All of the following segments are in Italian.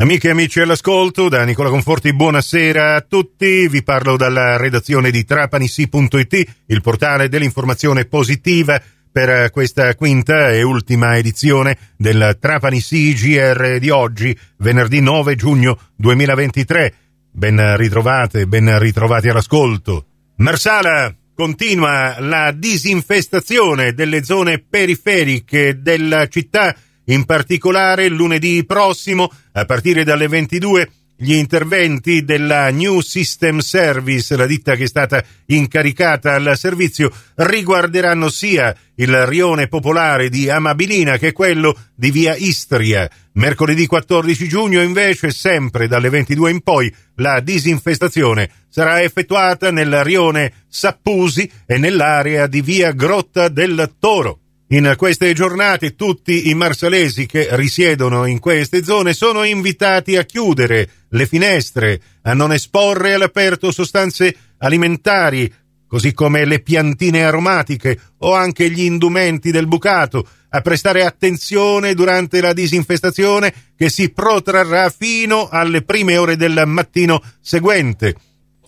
Amiche e amici all'ascolto, da Nicola Conforti, buonasera a tutti. Vi parlo dalla redazione di trapanisi.it, il portale dell'informazione positiva per questa quinta e ultima edizione del Trapani CGR di oggi, venerdì 9 giugno 2023. Ben ritrovate, ben ritrovati all'ascolto. Marsala continua la disinfestazione delle zone periferiche della città in particolare, lunedì prossimo, a partire dalle 22, gli interventi della New System Service, la ditta che è stata incaricata al servizio, riguarderanno sia il rione popolare di Amabilina che quello di via Istria. Mercoledì 14 giugno invece, sempre dalle 22 in poi, la disinfestazione sarà effettuata nel rione Sappusi e nell'area di via Grotta del Toro. In queste giornate tutti i marsalesi che risiedono in queste zone sono invitati a chiudere le finestre, a non esporre all'aperto sostanze alimentari, così come le piantine aromatiche o anche gli indumenti del bucato, a prestare attenzione durante la disinfestazione che si protrarrà fino alle prime ore del mattino seguente.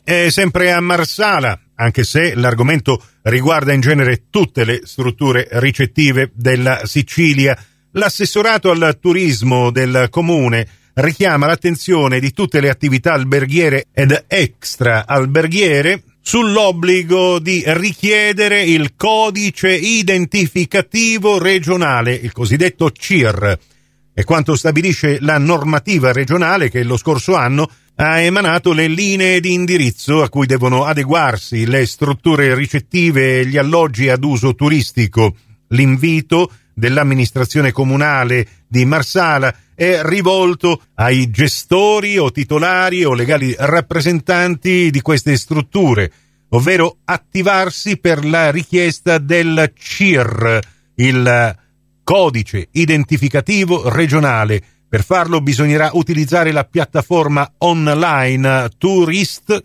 E sempre a Marsala, anche se l'argomento riguarda in genere tutte le strutture ricettive della Sicilia. L'assessorato al turismo del comune richiama l'attenzione di tutte le attività alberghiere ed extra alberghiere sull'obbligo di richiedere il codice identificativo regionale, il cosiddetto CIR, è quanto stabilisce la normativa regionale che lo scorso anno ha emanato le linee di indirizzo a cui devono adeguarsi le strutture ricettive e gli alloggi ad uso turistico. L'invito dell'amministrazione comunale di Marsala è rivolto ai gestori o titolari o legali rappresentanti di queste strutture, ovvero attivarsi per la richiesta del CIR, il codice identificativo regionale per farlo bisognerà utilizzare la piattaforma online Tourist-T.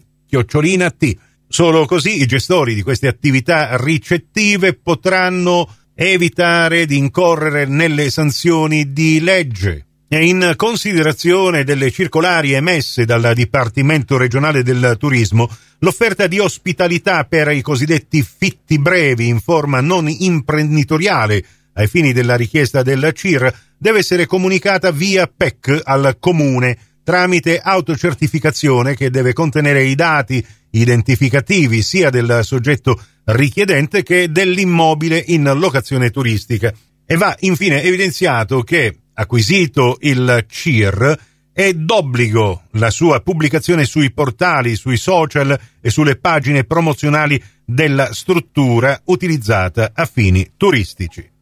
Solo così i gestori di queste attività ricettive potranno evitare di incorrere nelle sanzioni di legge. E in considerazione delle circolari emesse dal Dipartimento regionale del turismo, l'offerta di ospitalità per i cosiddetti fitti brevi in forma non imprenditoriale ai fini della richiesta del CIR deve essere comunicata via PEC al comune tramite autocertificazione che deve contenere i dati identificativi sia del soggetto richiedente che dell'immobile in locazione turistica. E va infine evidenziato che, acquisito il CIR, è d'obbligo la sua pubblicazione sui portali, sui social e sulle pagine promozionali della struttura utilizzata a fini turistici.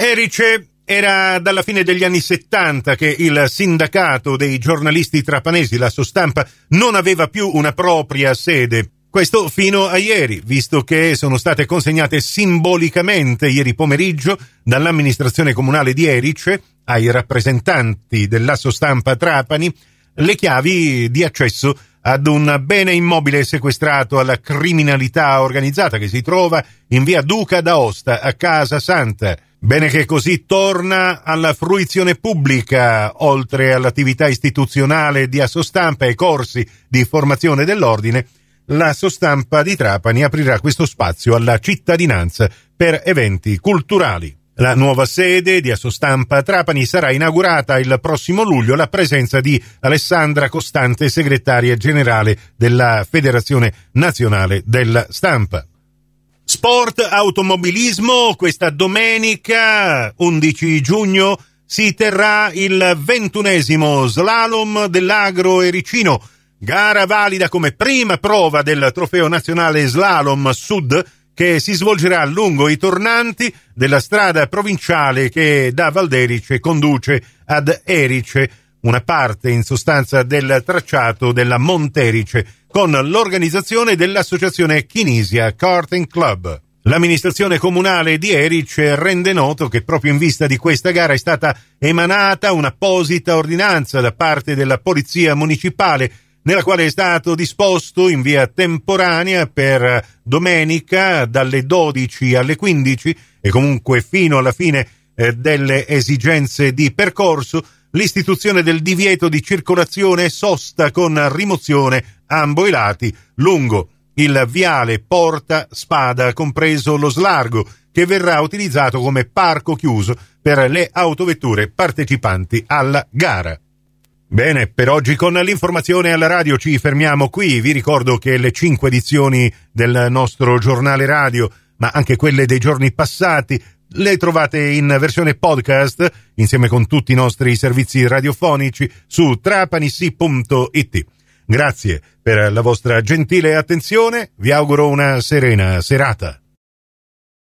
Erice era dalla fine degli anni 70 che il sindacato dei giornalisti trapanesi, la Sostampa, non aveva più una propria sede. Questo fino a ieri, visto che sono state consegnate simbolicamente ieri pomeriggio dall'amministrazione comunale di Erice ai rappresentanti dell'Asso Stampa Trapani le chiavi di accesso ad un bene immobile sequestrato alla criminalità organizzata che si trova in via Duca d'Aosta a Casa Santa. Bene che così torna alla fruizione pubblica, oltre all'attività istituzionale di assostampa e corsi di formazione dell'ordine, la Sostampa di Trapani aprirà questo spazio alla cittadinanza per eventi culturali. La nuova sede di Assostampa Trapani sarà inaugurata il prossimo luglio alla presenza di Alessandra Costante, segretaria generale della Federazione Nazionale della Stampa. Sport automobilismo, questa domenica 11 giugno si terrà il ventunesimo slalom dell'Agro Ericino, gara valida come prima prova del trofeo nazionale slalom sud che si svolgerà lungo i tornanti della strada provinciale che da Valderice conduce ad Erice, una parte in sostanza del tracciato della Monterice con l'organizzazione dell'associazione Kinisia Karting Club. L'amministrazione comunale di Erice rende noto che proprio in vista di questa gara è stata emanata un'apposita ordinanza da parte della Polizia Municipale nella quale è stato disposto in via temporanea per domenica dalle 12 alle 15 e comunque fino alla fine eh, delle esigenze di percorso l'istituzione del divieto di circolazione e sosta con rimozione ambo i lati lungo il viale Porta Spada, compreso lo slargo, che verrà utilizzato come parco chiuso per le autovetture partecipanti alla gara. Bene, per oggi con l'informazione alla radio ci fermiamo qui. Vi ricordo che le cinque edizioni del nostro giornale radio, ma anche quelle dei giorni passati, le trovate in versione podcast insieme con tutti i nostri servizi radiofonici su trapanissi.it. Grazie per la vostra gentile attenzione, vi auguro una serena serata.